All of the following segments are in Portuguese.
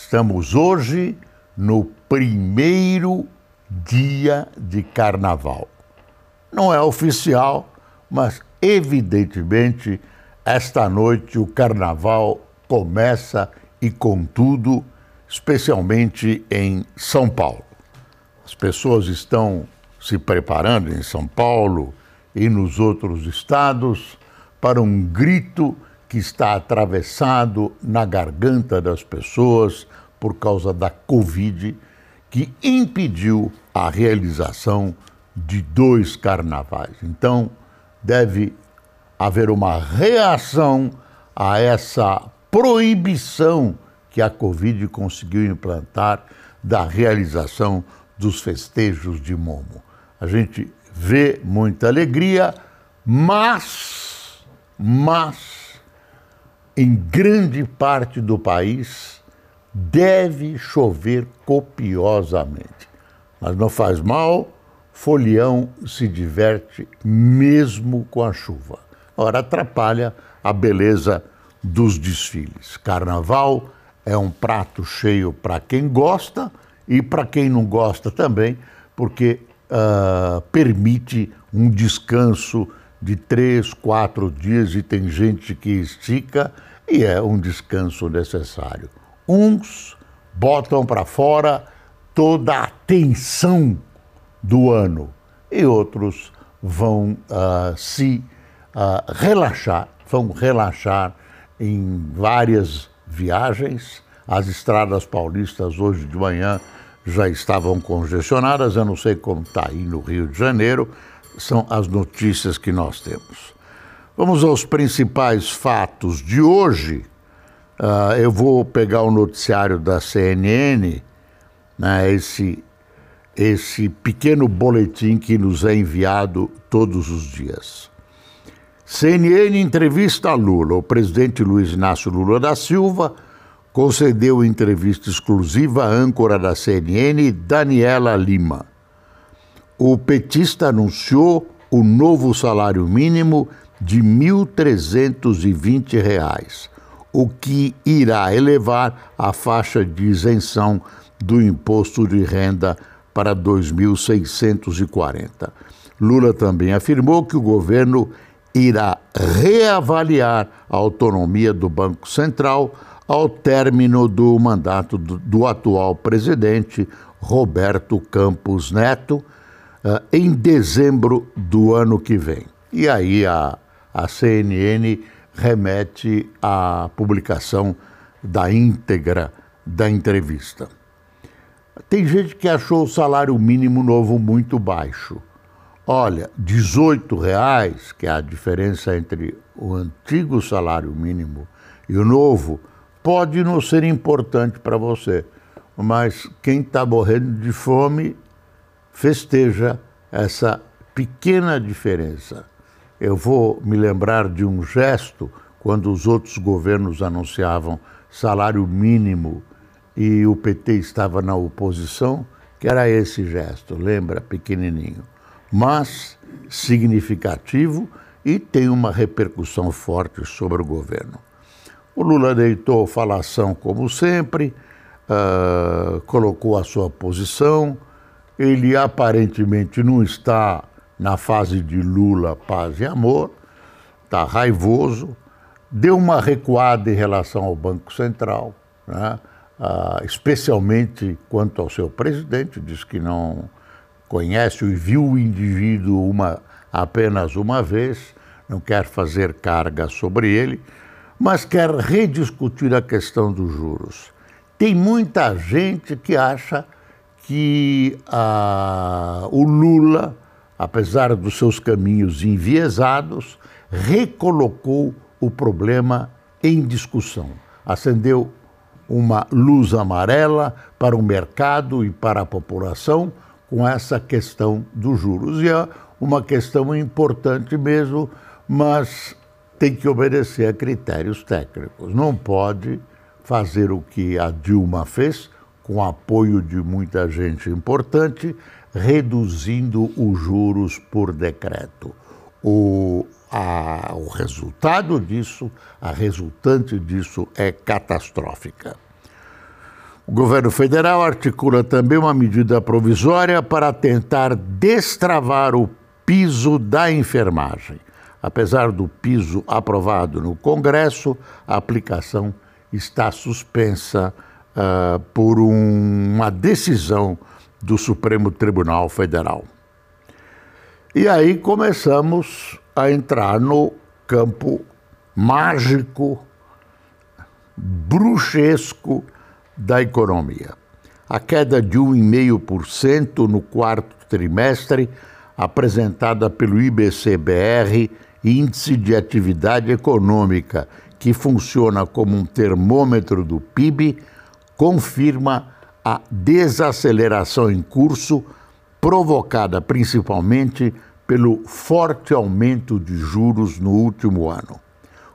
Estamos hoje no primeiro dia de carnaval. Não é oficial, mas evidentemente esta noite o carnaval começa e com tudo, especialmente em São Paulo. As pessoas estão se preparando em São Paulo e nos outros estados para um grito que está atravessado na garganta das pessoas por causa da Covid, que impediu a realização de dois carnavais. Então, deve haver uma reação a essa proibição que a Covid conseguiu implantar da realização dos festejos de Momo. A gente vê muita alegria, mas, mas, em grande parte do país deve chover copiosamente. Mas não faz mal, Folião se diverte mesmo com a chuva. Ora, atrapalha a beleza dos desfiles. Carnaval é um prato cheio para quem gosta e para quem não gosta também, porque uh, permite um descanso de três, quatro dias e tem gente que estica e é um descanso necessário. Uns botam para fora toda a tensão do ano e outros vão uh, se uh, relaxar, vão relaxar em várias viagens. As estradas paulistas hoje de manhã já estavam congestionadas, eu não sei como está aí no Rio de Janeiro, são as notícias que nós temos. Vamos aos principais fatos de hoje. Uh, eu vou pegar o noticiário da CNN, né, esse, esse pequeno boletim que nos é enviado todos os dias. CNN entrevista a Lula. O presidente Luiz Inácio Lula da Silva concedeu entrevista exclusiva à âncora da CNN, Daniela Lima. O petista anunciou o novo salário mínimo de R$ 1.320, o que irá elevar a faixa de isenção do imposto de renda para 2.640. Lula também afirmou que o governo irá reavaliar a autonomia do Banco Central ao término do mandato do, do atual presidente Roberto Campos Neto uh, em dezembro do ano que vem. E aí a, a CNN remete à publicação da íntegra da entrevista. Tem gente que achou o salário mínimo novo muito baixo. Olha, 18 reais, que é a diferença entre o antigo salário mínimo e o novo, pode não ser importante para você, mas quem está morrendo de fome festeja essa pequena diferença. Eu vou me lembrar de um gesto quando os outros governos anunciavam salário mínimo e o PT estava na oposição, que era esse gesto, lembra, pequenininho mas significativo e tem uma repercussão forte sobre o governo. O Lula deitou falação como sempre, uh, colocou a sua posição. Ele aparentemente não está na fase de Lula, paz e amor, está raivoso, deu uma recuada em relação ao Banco Central, né? uh, especialmente quanto ao seu presidente, diz que não conhece e viu o indivíduo uma, apenas uma vez, não quer fazer carga sobre ele, mas quer rediscutir a questão dos juros. Tem muita gente que acha que o Lula, apesar dos seus caminhos enviesados, recolocou o problema em discussão. Acendeu uma luz amarela para o mercado e para a população com essa questão dos juros. E é uma questão importante mesmo, mas tem que obedecer a critérios técnicos. Não pode fazer o que a Dilma fez, com apoio de muita gente importante, reduzindo os juros por decreto. O, a, o resultado disso, a resultante disso é catastrófica. O governo federal articula também uma medida provisória para tentar destravar o piso da enfermagem. Apesar do piso aprovado no Congresso, a aplicação está suspensa uh, por um, uma decisão do Supremo Tribunal Federal. E aí começamos a entrar no campo mágico, bruxesco da economia. A queda de 1,5% no quarto trimestre, apresentada pelo IBCBR, Índice de Atividade Econômica, que funciona como um termômetro do PIB, confirma a desaceleração em curso, provocada principalmente pelo forte aumento de juros no último ano.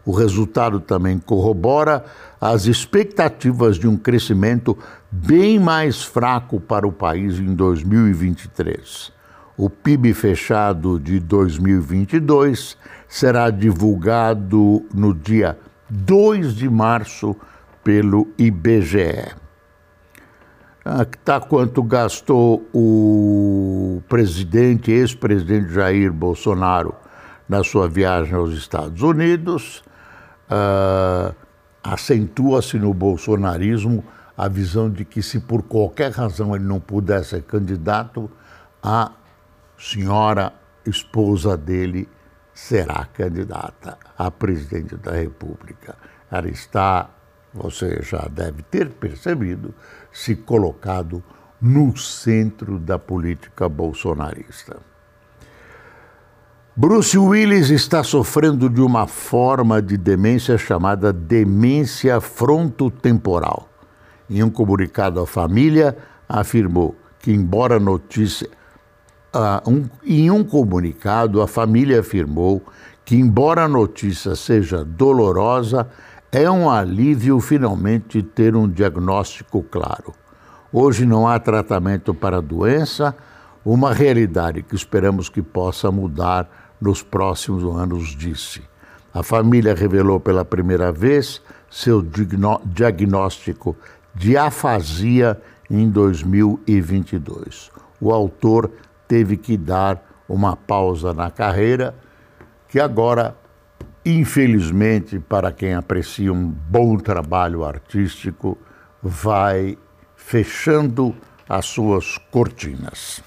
O resultado também corrobora as expectativas de um crescimento bem mais fraco para o país em 2023. O PIB fechado de 2022 será divulgado no dia 2 de março pelo IBGE. Está quanto gastou o presidente, ex-presidente Jair Bolsonaro na sua viagem aos Estados Unidos. Uh, acentua-se no bolsonarismo a visão de que, se por qualquer razão ele não pudesse ser candidato, a senhora esposa dele será candidata a presidente da República. Ela está, você já deve ter percebido, se colocado no centro da política bolsonarista. Bruce Willis está sofrendo de uma forma de demência chamada demência frontotemporal. Em um comunicado à família, afirmou que, embora notícia. Uh, um, em um comunicado, a família afirmou que, embora a notícia seja dolorosa, é um alívio finalmente ter um diagnóstico claro. Hoje não há tratamento para a doença, uma realidade que esperamos que possa mudar nos próximos anos, disse. A família revelou pela primeira vez seu diagnóstico de afasia em 2022. O autor teve que dar uma pausa na carreira, que agora, infelizmente, para quem aprecia um bom trabalho artístico, vai fechando as suas cortinas.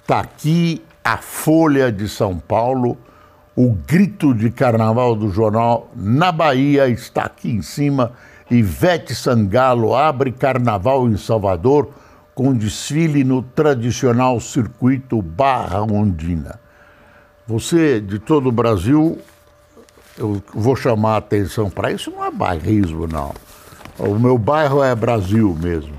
Está aqui a Folha de São Paulo, o grito de carnaval do jornal na Bahia está aqui em cima. Ivete Sangalo abre carnaval em Salvador com desfile no tradicional circuito Barra Ondina. Você, de todo o Brasil, eu vou chamar a atenção para isso, não é bairrismo, não. O meu bairro é Brasil mesmo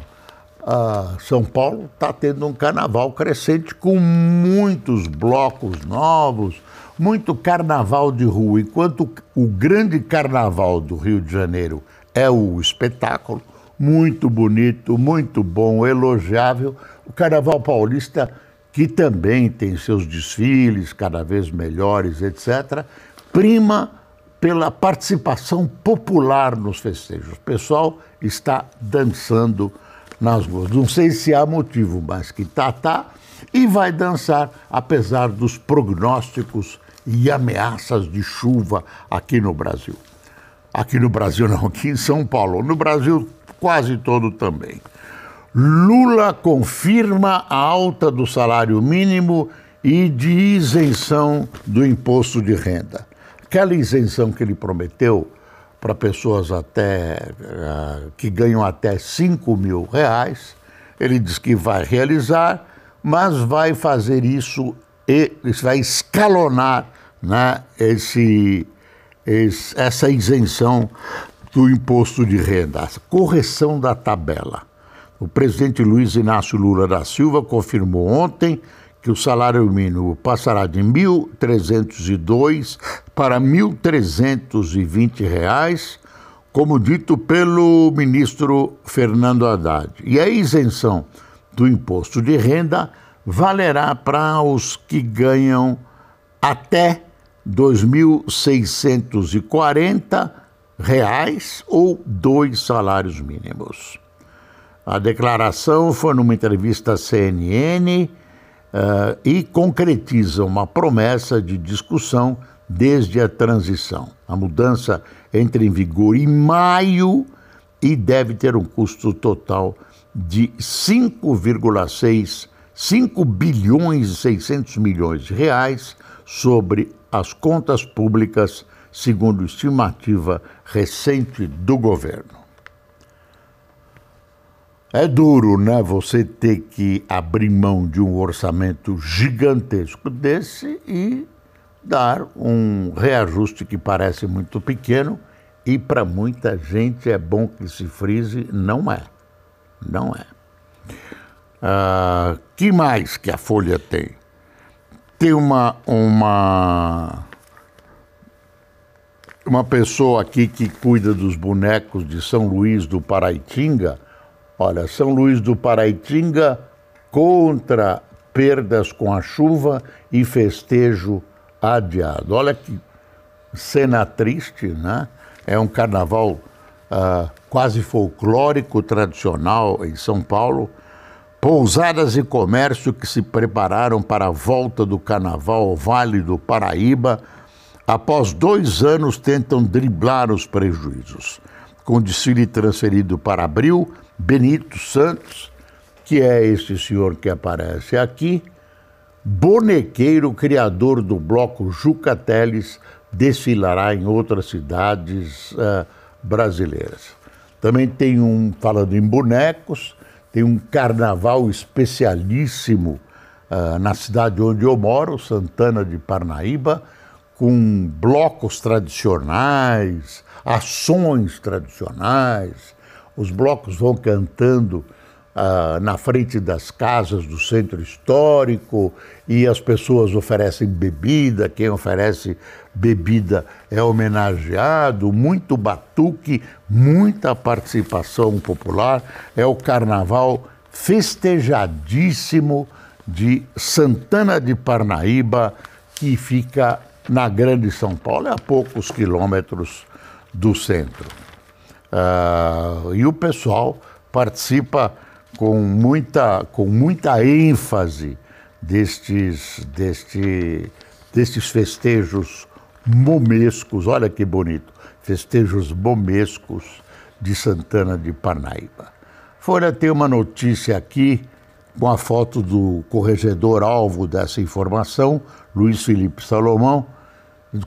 ah, São Paulo está tendo um carnaval crescente com muitos blocos novos, muito carnaval de rua. Enquanto o grande carnaval do Rio de Janeiro é o espetáculo, muito bonito, muito bom, elogiável, o carnaval paulista, que também tem seus desfiles cada vez melhores, etc., prima pela participação popular nos festejos. O pessoal está dançando nas ruas. Não sei se há motivo, mas que tá, tá, e vai dançar, apesar dos prognósticos e ameaças de chuva aqui no Brasil. Aqui no Brasil, não, aqui em São Paulo. No Brasil, quase todo também. Lula confirma a alta do salário mínimo e de isenção do imposto de renda. Aquela isenção que ele prometeu para pessoas até uh, que ganham até 5 mil reais. Ele diz que vai realizar, mas vai fazer isso e vai escalonar né, esse, esse, essa isenção do imposto de renda, a correção da tabela. O presidente Luiz Inácio Lula da Silva confirmou ontem que o salário mínimo passará de R$ 1.302 para 1.320 reais, como dito pelo ministro Fernando Haddad. E a isenção do imposto de renda valerá para os que ganham até 2.640 reais ou dois salários mínimos. A declaração foi numa entrevista à CNN uh, e concretiza uma promessa de discussão desde a transição. A mudança entra em vigor em maio e deve ter um custo total de 5,6 5 bilhões e 600 milhões de reais sobre as contas públicas, segundo estimativa recente do governo. É duro, né, você ter que abrir mão de um orçamento gigantesco desse e dar um reajuste que parece muito pequeno e para muita gente é bom que se frise, não é. Não é. Uh, que mais que a Folha tem? Tem uma, uma, uma pessoa aqui que cuida dos bonecos de São Luís do Paraitinga. Olha, São Luís do Paraitinga contra perdas com a chuva e festejo adiado. Olha que cena triste, né? É um carnaval uh, quase folclórico, tradicional em São Paulo Pousadas e comércio que se prepararam para a volta do carnaval ao Vale do Paraíba, após dois anos tentam driblar os prejuízos. Com o desfile transferido para abril, Benito Santos, que é este senhor que aparece aqui, bonequeiro criador do bloco Juca Teles, desfilará em outras cidades uh, brasileiras. Também tem um, falando em bonecos, tem um carnaval especialíssimo uh, na cidade onde eu moro, Santana de Parnaíba, com blocos tradicionais, ações tradicionais. Os blocos vão cantando uh, na frente das casas do centro histórico e as pessoas oferecem bebida, quem oferece bebida é homenageado, muito batuque, muita participação popular. É o carnaval festejadíssimo de Santana de Parnaíba, que fica na Grande São Paulo, a poucos quilômetros do centro. Uh, e o pessoal participa com muita, com muita ênfase destes, deste, destes festejos momescos, olha que bonito, festejos momescos de Santana de Parnaíba. Folha tem uma notícia aqui com a foto do corregedor alvo dessa informação, Luiz Felipe Salomão.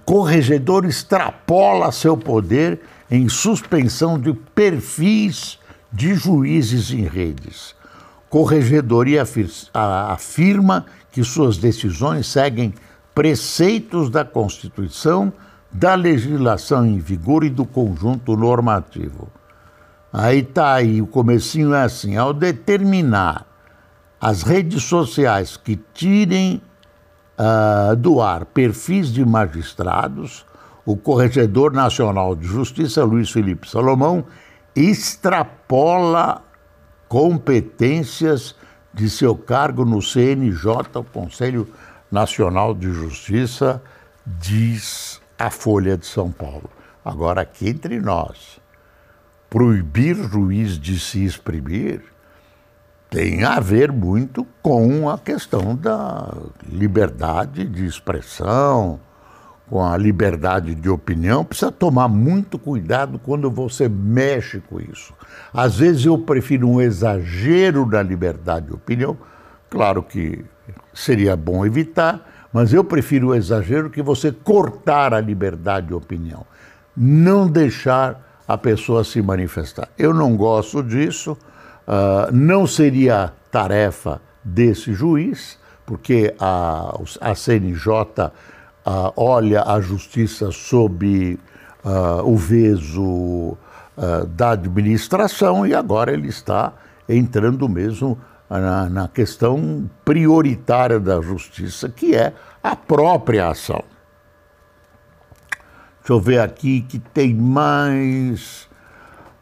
Corregedor extrapola seu poder em suspensão de perfis de juízes em redes. Corregedoria afirma que suas decisões seguem preceitos da Constituição, da legislação em vigor e do conjunto normativo. Aí está aí, o comecinho é assim, ao determinar as redes sociais que tirem uh, do ar perfis de magistrados, o Corregedor Nacional de Justiça, Luiz Felipe Salomão, extrapola competências de seu cargo no CNJ, o Conselho Nacional de Justiça, diz a Folha de São Paulo. Agora, aqui entre nós, proibir juiz de se exprimir tem a ver muito com a questão da liberdade de expressão, com a liberdade de opinião, precisa tomar muito cuidado quando você mexe com isso. Às vezes eu prefiro um exagero da liberdade de opinião, claro que seria bom evitar, mas eu prefiro o exagero que você cortar a liberdade de opinião, não deixar a pessoa se manifestar. Eu não gosto disso, uh, não seria tarefa desse juiz, porque a, a CNJ uh, olha a justiça sob uh, o veso da administração e agora ele está entrando mesmo na, na questão prioritária da justiça, que é a própria ação. Deixa eu ver aqui que tem mais.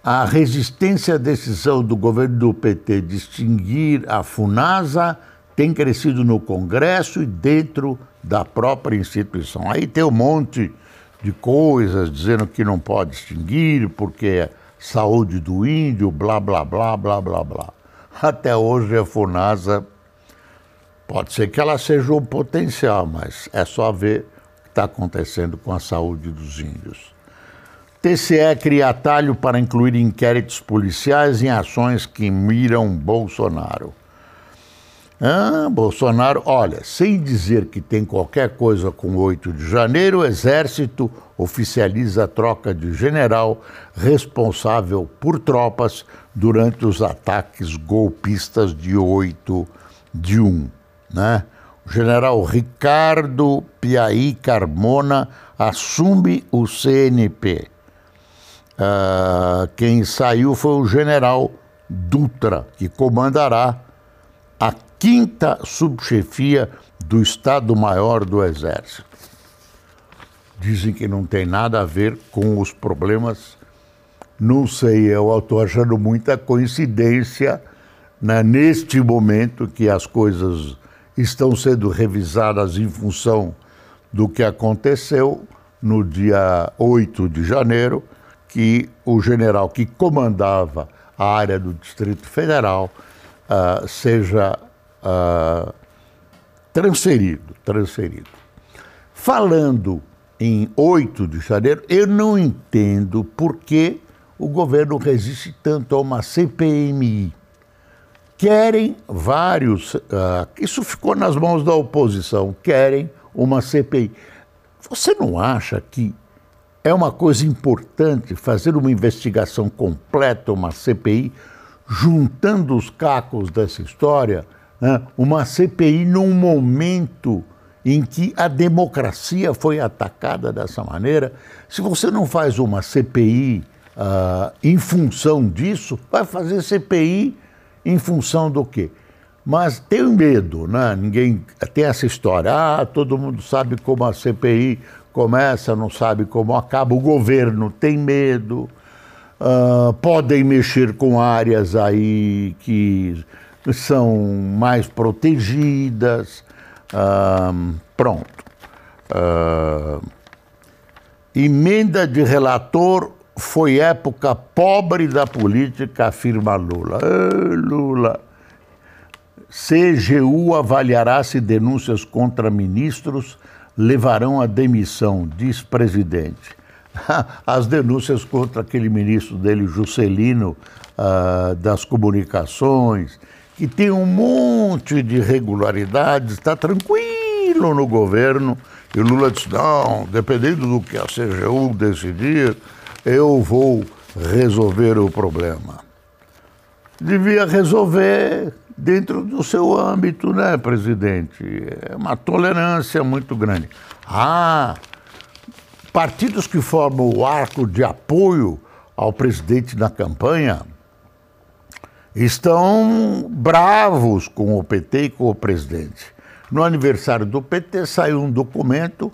A resistência à decisão do governo do PT de extinguir a FUNASA tem crescido no Congresso e dentro da própria instituição. Aí tem um monte de coisas dizendo que não pode extinguir porque é saúde do índio, blá, blá, blá, blá, blá, blá. Até hoje a FUNASA, pode ser que ela seja um potencial, mas é só ver o que está acontecendo com a saúde dos índios. TCE cria atalho para incluir inquéritos policiais em ações que miram Bolsonaro. Ah, Bolsonaro, olha, sem dizer que tem qualquer coisa com 8 de janeiro, o Exército oficializa a troca de general responsável por tropas durante os ataques golpistas de 8 de 1. Né? O general Ricardo Piaí Carmona assume o CNP. Ah, quem saiu foi o general Dutra, que comandará a quinta subchefia do Estado-Maior do Exército. Dizem que não tem nada a ver com os problemas. Não sei, eu estou achando muita coincidência né, neste momento que as coisas estão sendo revisadas em função do que aconteceu no dia 8 de janeiro, que o general que comandava a área do Distrito Federal uh, seja uh, transferido, transferido. Falando em 8 de janeiro, eu não entendo por que o governo resiste tanto a uma CPMI. Querem vários, uh, isso ficou nas mãos da oposição, querem uma CPI. Você não acha que é uma coisa importante fazer uma investigação completa, uma CPI, juntando os cacos dessa história, né? uma CPI num momento em que a democracia foi atacada dessa maneira. Se você não faz uma CPI ah, em função disso, vai fazer CPI em função do quê? Mas tem medo, né? Ninguém tem essa história. Ah, todo mundo sabe como a CPI começa, não sabe como acaba. O governo tem medo. Uh, podem mexer com áreas aí que são mais protegidas. Uh, pronto. Uh, emenda de relator foi época pobre da política, afirma Lula. Lula. CGU avaliará se denúncias contra ministros levarão à demissão, diz presidente. as denúncias contra aquele ministro dele, Juscelino, uh, das comunicações, que tem um monte de irregularidades, está tranquilo no governo. E Lula disse: não, dependendo do que a CGU decidir, eu vou resolver o problema. Devia resolver dentro do seu âmbito, né, presidente? É uma tolerância muito grande. Ah, partidos que formam o arco de apoio ao presidente na campanha estão bravos com o PT e com o presidente. No aniversário do PT saiu um documento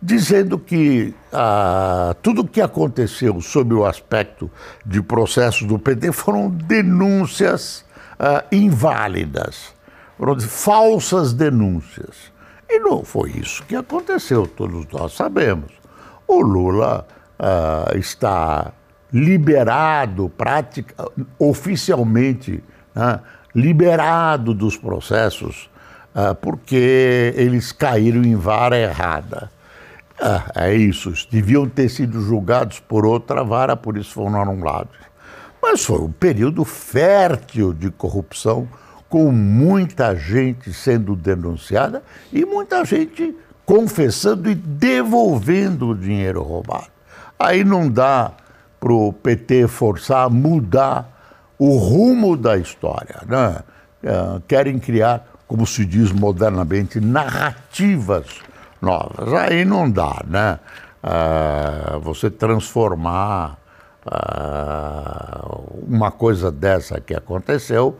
dizendo que ah, tudo o que aconteceu sob o aspecto de processos do PT foram denúncias ah, inválidas, falsas denúncias. E não foi isso que aconteceu, todos nós sabemos o Lula uh, está liberado, oficialmente, né, liberado dos processos, uh, porque eles caíram em vara errada. Uh, é isso, deviam ter sido julgados por outra vara, por isso foram anulados. Mas foi um período fértil de corrupção, com muita gente sendo denunciada e muita gente confessando e devolvendo o dinheiro roubado. Aí não dá para o PT forçar a mudar o rumo da história. Né? É, querem criar, como se diz modernamente, narrativas novas. Aí não dá, né? É, você transformar ah, uma coisa dessa que aconteceu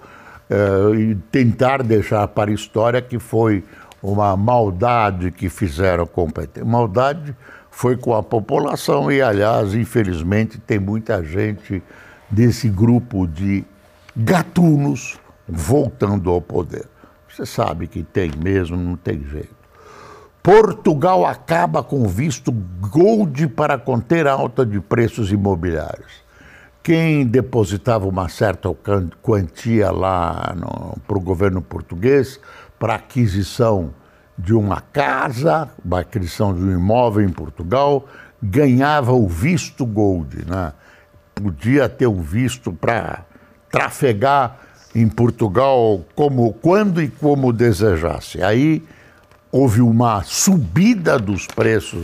eh, e tentar deixar para a história que foi uma maldade que fizeram com o PT. Maldade foi com a população e, aliás, infelizmente, tem muita gente desse grupo de gatunos voltando ao poder. Você sabe que tem mesmo, não tem jeito. Portugal acaba com visto gold para conter a alta de preços imobiliários. Quem depositava uma certa quantia lá para o governo português para aquisição de uma casa, uma aquisição de um imóvel em Portugal, ganhava o visto gold, né? Podia ter um visto para trafegar em Portugal como quando e como desejasse. Aí houve uma subida dos preços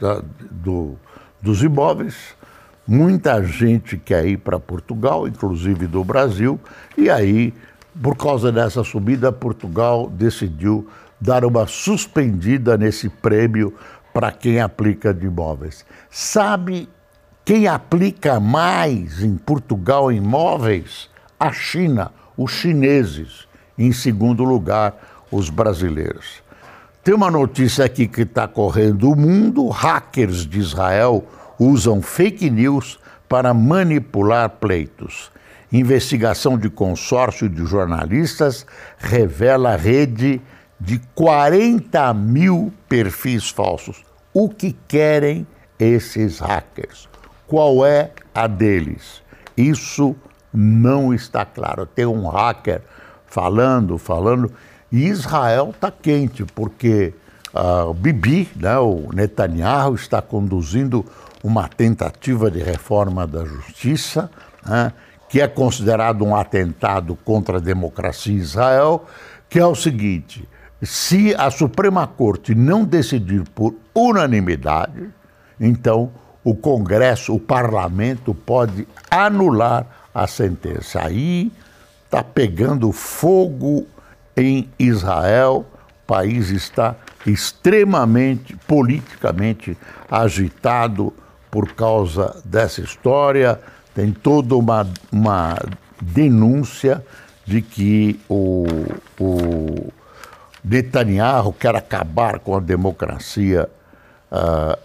da, do, dos imóveis. Muita gente quer ir para Portugal, inclusive do Brasil, e aí, por causa dessa subida, Portugal decidiu dar uma suspendida nesse prêmio para quem aplica de imóveis. Sabe quem aplica mais em Portugal imóveis? A China, os chineses. Em segundo lugar, os brasileiros. Tem uma notícia aqui que está correndo o mundo: hackers de Israel usam fake news para manipular pleitos. Investigação de consórcio de jornalistas revela rede de 40 mil perfis falsos. O que querem esses hackers? Qual é a deles? Isso não está claro. Tem um hacker falando, falando e Israel está quente, porque uh, o Bibi, né, o Netanyahu, está conduzindo uma tentativa de reforma da justiça, né, que é considerado um atentado contra a democracia em Israel, que é o seguinte: se a Suprema Corte não decidir por unanimidade, então o Congresso, o parlamento pode anular a sentença. Aí está pegando fogo em Israel. O país está extremamente politicamente agitado por causa dessa história. Tem toda uma, uma denúncia de que o, o Netanyahu quer acabar com a democracia uh,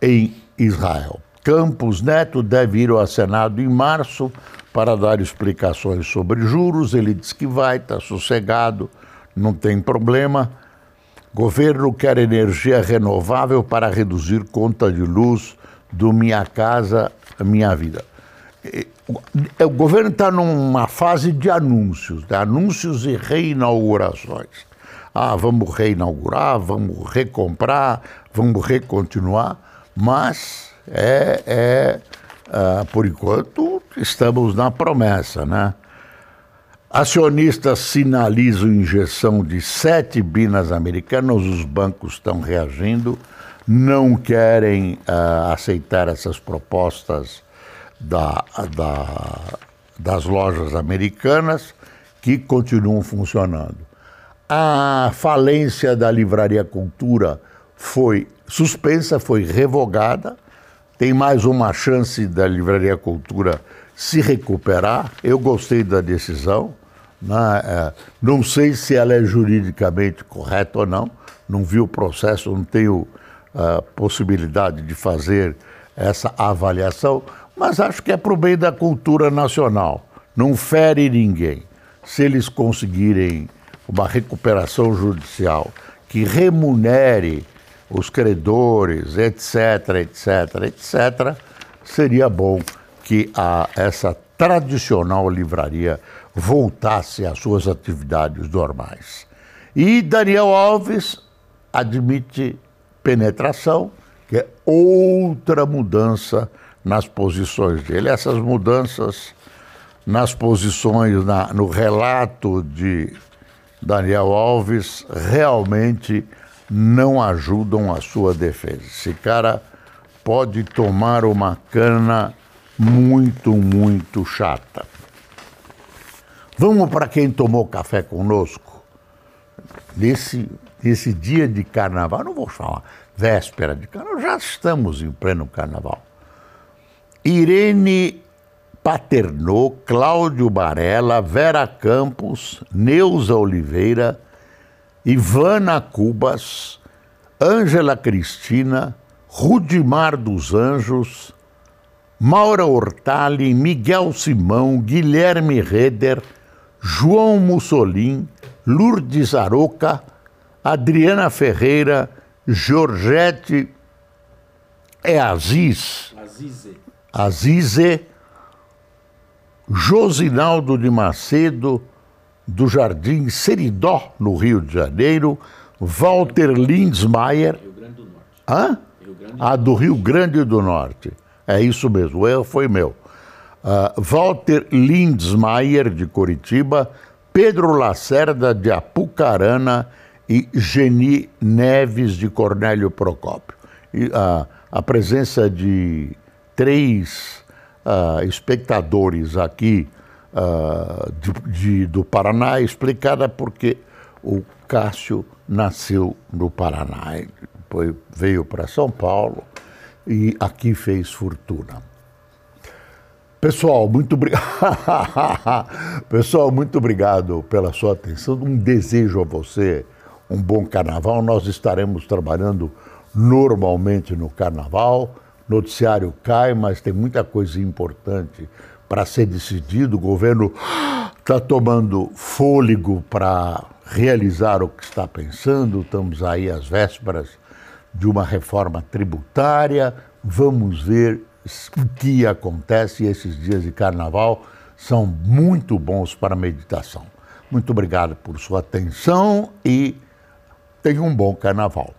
em Israel. Campos Neto deve ir ao Senado em março para dar explicações sobre juros. Ele diz que vai, está sossegado, não tem problema. Governo quer energia renovável para reduzir conta de luz do Minha Casa Minha Vida. O governo está numa fase de anúncios, de anúncios e reinaugurações. Ah, vamos reinaugurar, vamos recomprar, vamos recontinuar, mas é, é uh, por enquanto, estamos na promessa, né? Acionistas sinalizam injeção de 7 binas americanas, os bancos estão reagindo, não querem uh, aceitar essas propostas da, da, das lojas americanas que continuam funcionando. A falência da Livraria Cultura foi suspensa, foi revogada, tem mais uma chance da Livraria Cultura se recuperar. Eu gostei da decisão. Né? É, não sei se ela é juridicamente correta ou não. Não vi o processo, não tenho uh, possibilidade de fazer essa avaliação, mas acho que é para o bem da cultura nacional. Não fere ninguém. Se eles conseguirem uma recuperação judicial que remunere os credores, etc., etc., etc., seria bom que a, essa tradicional livraria voltasse às suas atividades normais. E Daniel Alves admite penetração, que é outra mudança nas posições dele. Essas mudanças nas posições, na, no relato de Daniel Alves, realmente não ajudam a sua defesa. Esse cara pode tomar uma cana muito, muito chata. Vamos para quem tomou café conosco? Nesse, nesse dia de carnaval, não vou falar véspera de carnaval, já estamos em pleno carnaval. Irene Paternô, Cláudio Barella, Vera Campos, Neuza Oliveira, Ivana Cubas, Ângela Cristina, Rudimar dos Anjos, Maura Hortali, Miguel Simão, Guilherme Reder, João Mussolin, Lourdes Aroca, Adriana Ferreira, Georgette é Aziz, Azize. Azize, Josinaldo de Macedo, do Jardim Seridó, no Rio de Janeiro, Walter Lindsmaier, Rio Grande do Norte. hã? Rio Grande Ah, do Rio Grande do Norte. É isso mesmo, o erro foi meu. Ah, Walter Lindsmaier, de Curitiba, Pedro Lacerda, de Apucarana e Geni Neves, de Cornélio Procópio. E, ah, a presença de três ah, espectadores aqui ah, de- de- do Paraná explicada porque o Cássio nasceu no Paraná, depois veio para São Paulo e aqui fez fortuna. Pessoal, muito obrigado. Pessoal, muito obrigado pela sua atenção. Um desejo a você um bom carnaval. Nós estaremos trabalhando normalmente no carnaval. Noticiário cai, mas tem muita coisa importante para ser decidido. O governo está tomando fôlego para realizar o que está pensando. Estamos aí às vésperas de uma reforma tributária. Vamos ver o que acontece. Esses dias de carnaval são muito bons para meditação. Muito obrigado por sua atenção e tenha um bom carnaval.